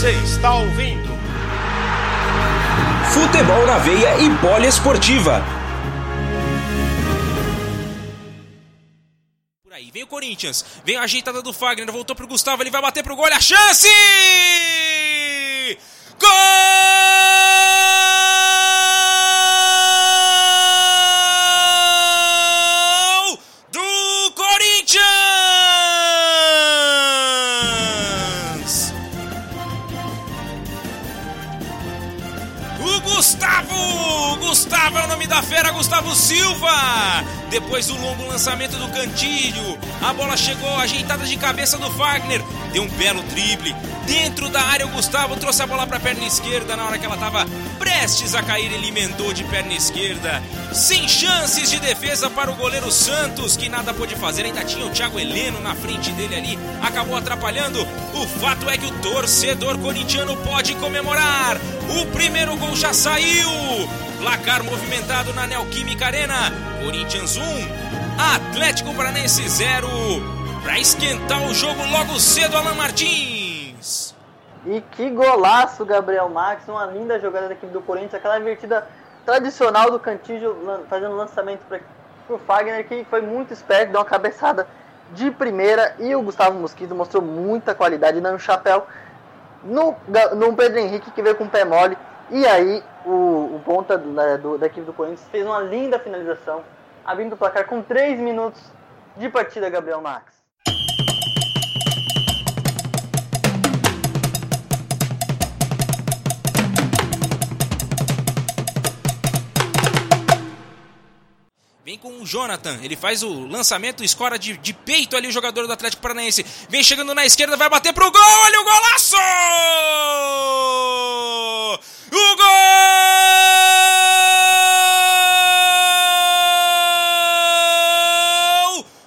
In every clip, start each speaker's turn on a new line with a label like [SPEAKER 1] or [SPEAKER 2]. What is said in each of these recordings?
[SPEAKER 1] Você está ouvindo
[SPEAKER 2] Futebol na veia e poliesportiva.
[SPEAKER 3] Por aí, vem o Corinthians. Vem a ajeitada do Fagner. Voltou pro Gustavo. Ele vai bater pro gol. Olha a chance! Gol! É o nome da fera, Gustavo Silva! Depois do longo lançamento do Cantilho, a bola chegou ajeitada de cabeça do Fagner, deu um belo drible. Dentro da área, o Gustavo trouxe a bola para a perna esquerda. Na hora que ela estava prestes a cair, ele emendou de perna esquerda. Sem chances de defesa para o goleiro Santos, que nada pôde fazer. Ainda tinha o Thiago Heleno na frente dele ali, acabou atrapalhando. O fato é que o torcedor corintiano pode comemorar. O primeiro gol já saiu. Placar movimentado na Neoquímica Arena. Corinthians 1, Atlético Paranense 0. Para esquentar o jogo logo cedo, Alan Martins.
[SPEAKER 4] E que golaço, Gabriel Max. Uma linda jogada da equipe do Corinthians. Aquela invertida tradicional do Cantígio fazendo lançamento para o Fagner, que foi muito esperto, deu uma cabeçada de primeira. E o Gustavo Mosquito mostrou muita qualidade, dando um chapéu no, no Pedro Henrique, que veio com o pé mole. E aí, o, o ponta da, do, da equipe do Corinthians fez uma linda finalização, abrindo o placar com 3 minutos de partida, Gabriel Max.
[SPEAKER 3] Vem com o Jonathan, ele faz o lançamento, escora de, de peito ali o jogador do Atlético Paranaense. Vem chegando na esquerda, vai bater pro gol, olha o golaço! O gol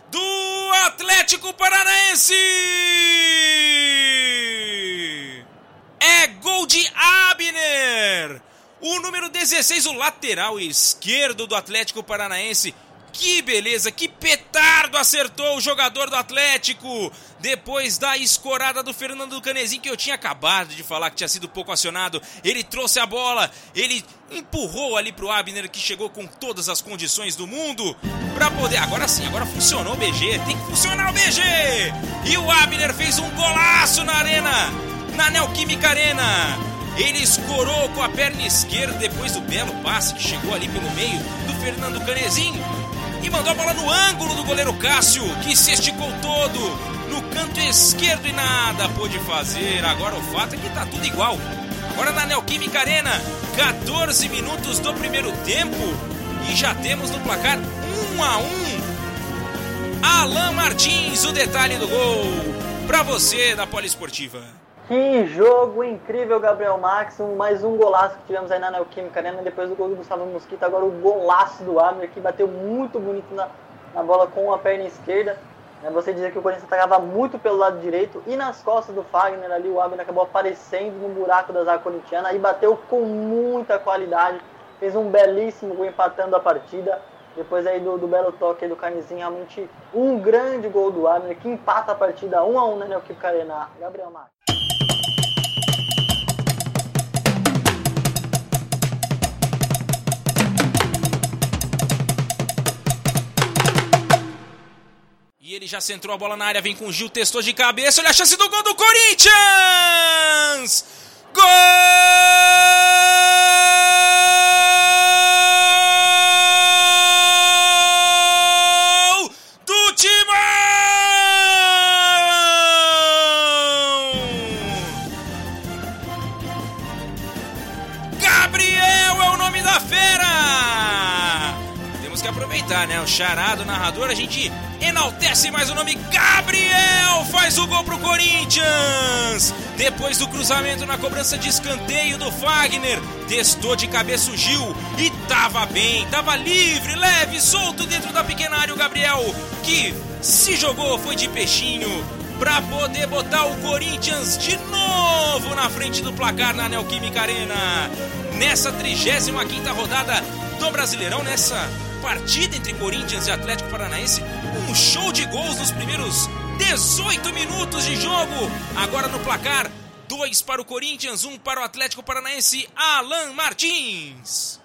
[SPEAKER 3] do Atlético Paranaense! É gol de Abner! O número 16, o lateral esquerdo do Atlético Paranaense. Que beleza, que petardo acertou o jogador do Atlético. Depois da escorada do Fernando Canezinho, que eu tinha acabado de falar que tinha sido pouco acionado. Ele trouxe a bola, ele empurrou ali pro Abner, que chegou com todas as condições do mundo para poder. Agora sim, agora funcionou o BG. Tem que funcionar o BG. E o Abner fez um golaço na arena, na Neoquímica Arena. Ele escorou com a perna esquerda depois do belo passe que chegou ali pelo meio do Fernando Canezinho e mandou a bola no ângulo do goleiro Cássio, que se esticou todo no canto esquerdo e nada pôde fazer. Agora o fato é que tá tudo igual. Agora na Neoquímica Arena, 14 minutos do primeiro tempo e já temos no placar 1 a 1. Alan Martins, o detalhe do gol para você da Poliesportiva.
[SPEAKER 4] Que jogo incrível, Gabriel Max. Mais um golaço que tivemos aí na Neoquímica Arena. Depois do gol do Gustavo Mosquito, agora o golaço do Abner, que bateu muito bonito na, na bola com a perna esquerda. É, você dizia que o Corinthians atacava muito pelo lado direito e nas costas do Fagner ali o Abner acabou aparecendo no buraco da zaga corintiana e bateu com muita qualidade. Fez um belíssimo gol empatando a partida. Depois aí do, do belo toque do Carnezinho, realmente um grande gol do Abner que empata a partida 1 a 1 na Neoquímica Arena. Gabriel Max.
[SPEAKER 3] Ele já centrou a bola na área, vem com o Gil, testou de cabeça, olha a chance do gol do Corinthians! Gol que aproveitar, né? O charado narrador, a gente enaltece mais o nome Gabriel faz o gol pro Corinthians depois do cruzamento na cobrança de escanteio do Fagner testou de cabeça o Gil e tava bem, tava livre, leve, solto dentro da pequena área o Gabriel que se jogou foi de peixinho para poder botar o Corinthians de novo na frente do placar na Neoquímica Arena nessa 35ª rodada do Brasileirão nessa partida entre Corinthians e Atlético Paranaense. Um show de gols nos primeiros 18 minutos de jogo. Agora no placar Dois para o Corinthians, um para o Atlético Paranaense, Alan Martins.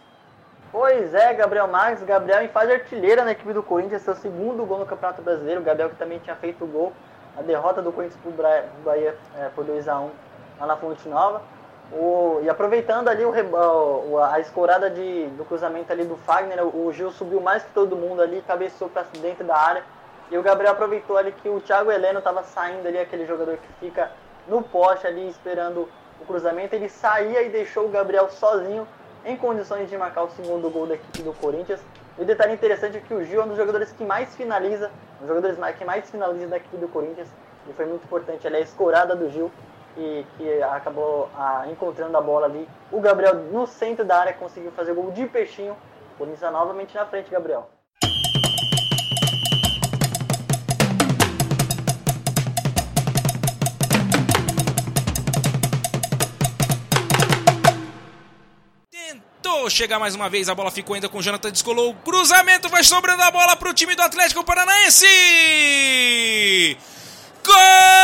[SPEAKER 4] Pois é, Gabriel Marques, Gabriel em fase artilheira na equipe do Corinthians, seu segundo gol no Campeonato Brasileiro. Gabriel que também tinha feito o gol, a derrota do Corinthians para o Bahia é, por 2x1 lá na Fonte Nova. O, e aproveitando ali o, o, a escorada de, do cruzamento ali do Fagner, o Gil subiu mais que todo mundo ali, cabeçou para dentro da área. E o Gabriel aproveitou ali que o Thiago Heleno estava saindo ali, aquele jogador que fica no poste ali esperando o cruzamento. Ele saía e deixou o Gabriel sozinho em condições de marcar o segundo gol da equipe do Corinthians. E o detalhe interessante é que o Gil é um dos jogadores que mais finaliza, um dos jogadores que mais finaliza da equipe do Corinthians. E foi muito importante ali a escorada do Gil que, acabou ah, encontrando a bola ali. O Gabriel no centro da área conseguiu fazer gol de peixinho. Corinthians novamente na frente, Gabriel.
[SPEAKER 3] Tentou chegar mais uma vez, a bola ficou ainda com o Jonathan, descolou o cruzamento, vai sobrando a bola para o time do Atlético Paranaense! Gol!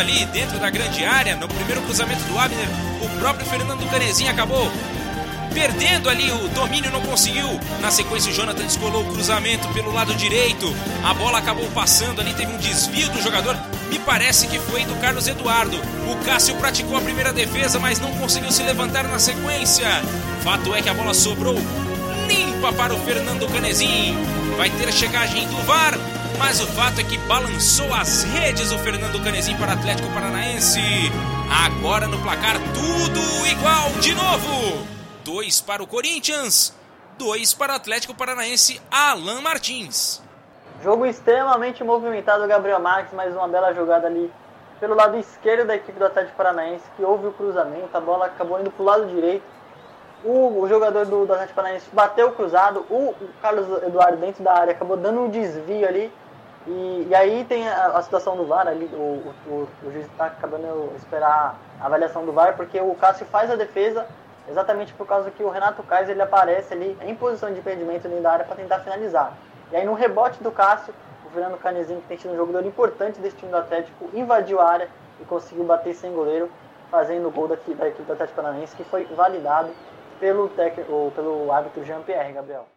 [SPEAKER 3] Ali dentro da grande área, no primeiro cruzamento do Abner, o próprio Fernando Canezinho acabou perdendo ali o domínio, não conseguiu. Na sequência, o Jonathan descolou o cruzamento pelo lado direito. A bola acabou passando ali, teve um desvio do jogador. Me parece que foi do Carlos Eduardo. O Cássio praticou a primeira defesa, mas não conseguiu se levantar na sequência. Fato é que a bola sobrou limpa para o Fernando Canezinho. Vai ter chegagem do VAR mas o fato é que balançou as redes o Fernando Canezinho para Atlético Paranaense. Agora no placar tudo igual de novo. Dois para o Corinthians, dois para o Atlético Paranaense, Alan Martins.
[SPEAKER 4] Jogo extremamente movimentado, Gabriel Marques, mais uma bela jogada ali pelo lado esquerdo da equipe do Atlético Paranaense, que houve o cruzamento, a bola acabou indo para o lado direito. O, jogador do, do Atlético Paranaense bateu o cruzado, o, o Carlos Eduardo dentro da área acabou dando um desvio ali e, e aí tem a, a, situação do VAR ali, o, o, o juiz está acabando esperar a avaliação do VAR, porque o Cássio faz a defesa exatamente por causa que o Renato Kaiser ele aparece ali em posição de impedimento dentro da área para tentar finalizar. E aí no rebote do Cássio, o Fernando Canezinho, que tem sido um jogador importante desse time do Atlético, invadiu a área e conseguiu bater sem goleiro, fazendo o gol daqui, da equipe do Atlético Paranaense, que foi validado pelo, técnico, pelo árbitro Jean-Pierre, Gabriel.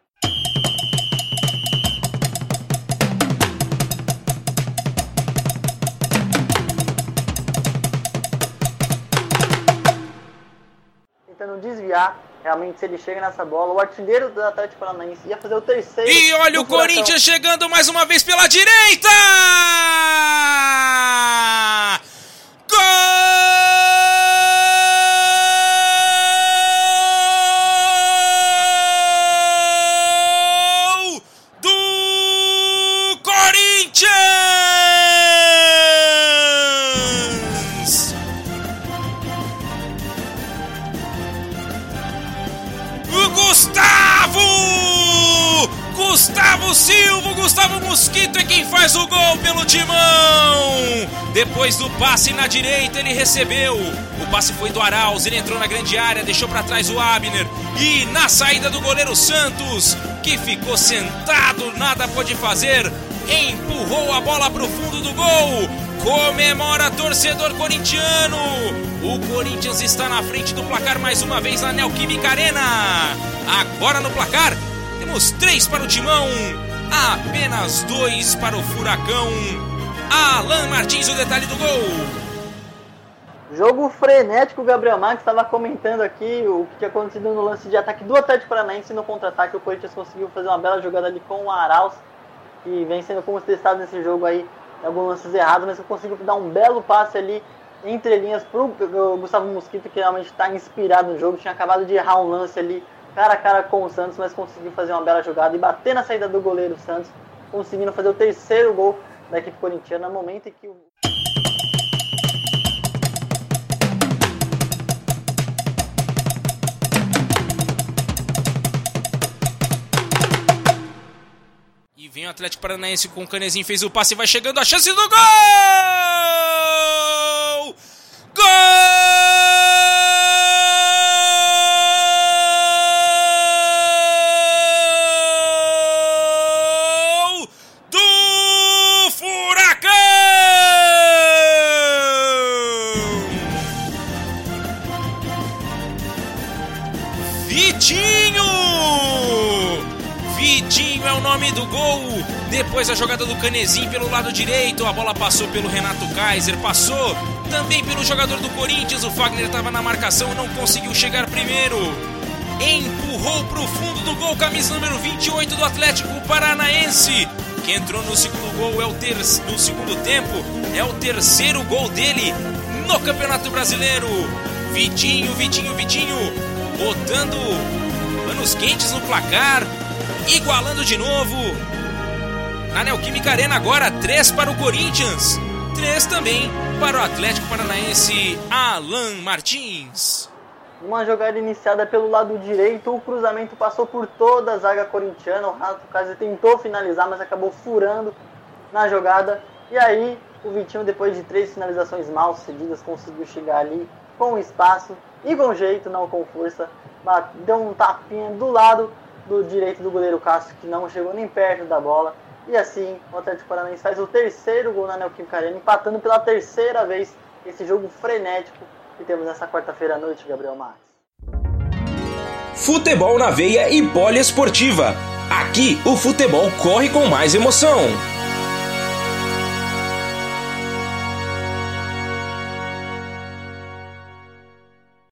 [SPEAKER 4] tentando desviar. Realmente, se ele chega nessa bola, o artilheiro do Atlético Paranaense ia fazer o terceiro.
[SPEAKER 3] E olha o Corinthians chegando mais uma vez pela direita! Mosquito é quem faz o gol pelo timão. Depois do passe na direita, ele recebeu. O passe foi do Arauz, ele entrou na grande área, deixou para trás o Abner. E na saída do goleiro Santos, que ficou sentado, nada pôde fazer, empurrou a bola para o fundo do gol. Comemora torcedor corintiano. O Corinthians está na frente do placar mais uma vez na Neoquímica Arena. Agora no placar, temos três para o timão apenas dois para o Furacão. Alan Martins, o detalhe do gol.
[SPEAKER 4] Jogo frenético, Gabriel Marques estava comentando aqui o que tinha acontecido no lance de ataque do Atlético Paranaense no contra-ataque. O Corinthians conseguiu fazer uma bela jogada ali com o Arauz, que vem sendo como testado nesse jogo aí, alguns lances errados, mas conseguiu dar um belo passe ali entre linhas para o Gustavo Mosquito, que realmente está inspirado no jogo. Tinha acabado de errar um lance ali cara a cara com o Santos, mas conseguiu fazer uma bela jogada e bater na saída do goleiro Santos, conseguindo fazer o terceiro gol da equipe corintiana no momento em que o
[SPEAKER 3] Atlético Paranaense com o Canezinho fez o passe e vai chegando a chance do gol! Vitinho! Vitinho é o nome do gol. Depois a jogada do Canezinho pelo lado direito. A bola passou pelo Renato Kaiser, passou também pelo jogador do Corinthians. O Fagner estava na marcação, não conseguiu chegar primeiro. Empurrou para o fundo do gol, camisa número 28 do Atlético Paranaense. Que entrou no segundo gol, é o ter... no segundo tempo, é o terceiro gol dele no Campeonato Brasileiro. Vitinho, Vitinho, Vitinho botando panos quentes no placar, igualando de novo. Na Neoquímica Arena agora, 3 para o Corinthians, 3 também para o Atlético Paranaense Alan Martins.
[SPEAKER 4] Uma jogada iniciada pelo lado direito, o cruzamento passou por toda a zaga corintiana, o Renato Kaiser tentou finalizar, mas acabou furando na jogada. E aí, o Vitinho, depois de três finalizações mal sucedidas, conseguiu chegar ali com espaço e com jeito, não com força. Deu um tapinha do lado do direito do goleiro Castro, que não chegou nem perto da bola. E assim, o Atlético Paranaense faz o terceiro gol na Neoquímica Arena, empatando pela terceira vez esse jogo frenético que temos nessa quarta-feira à noite, Gabriel Marques.
[SPEAKER 2] Futebol na veia e poliesportiva. Aqui o futebol corre com mais emoção.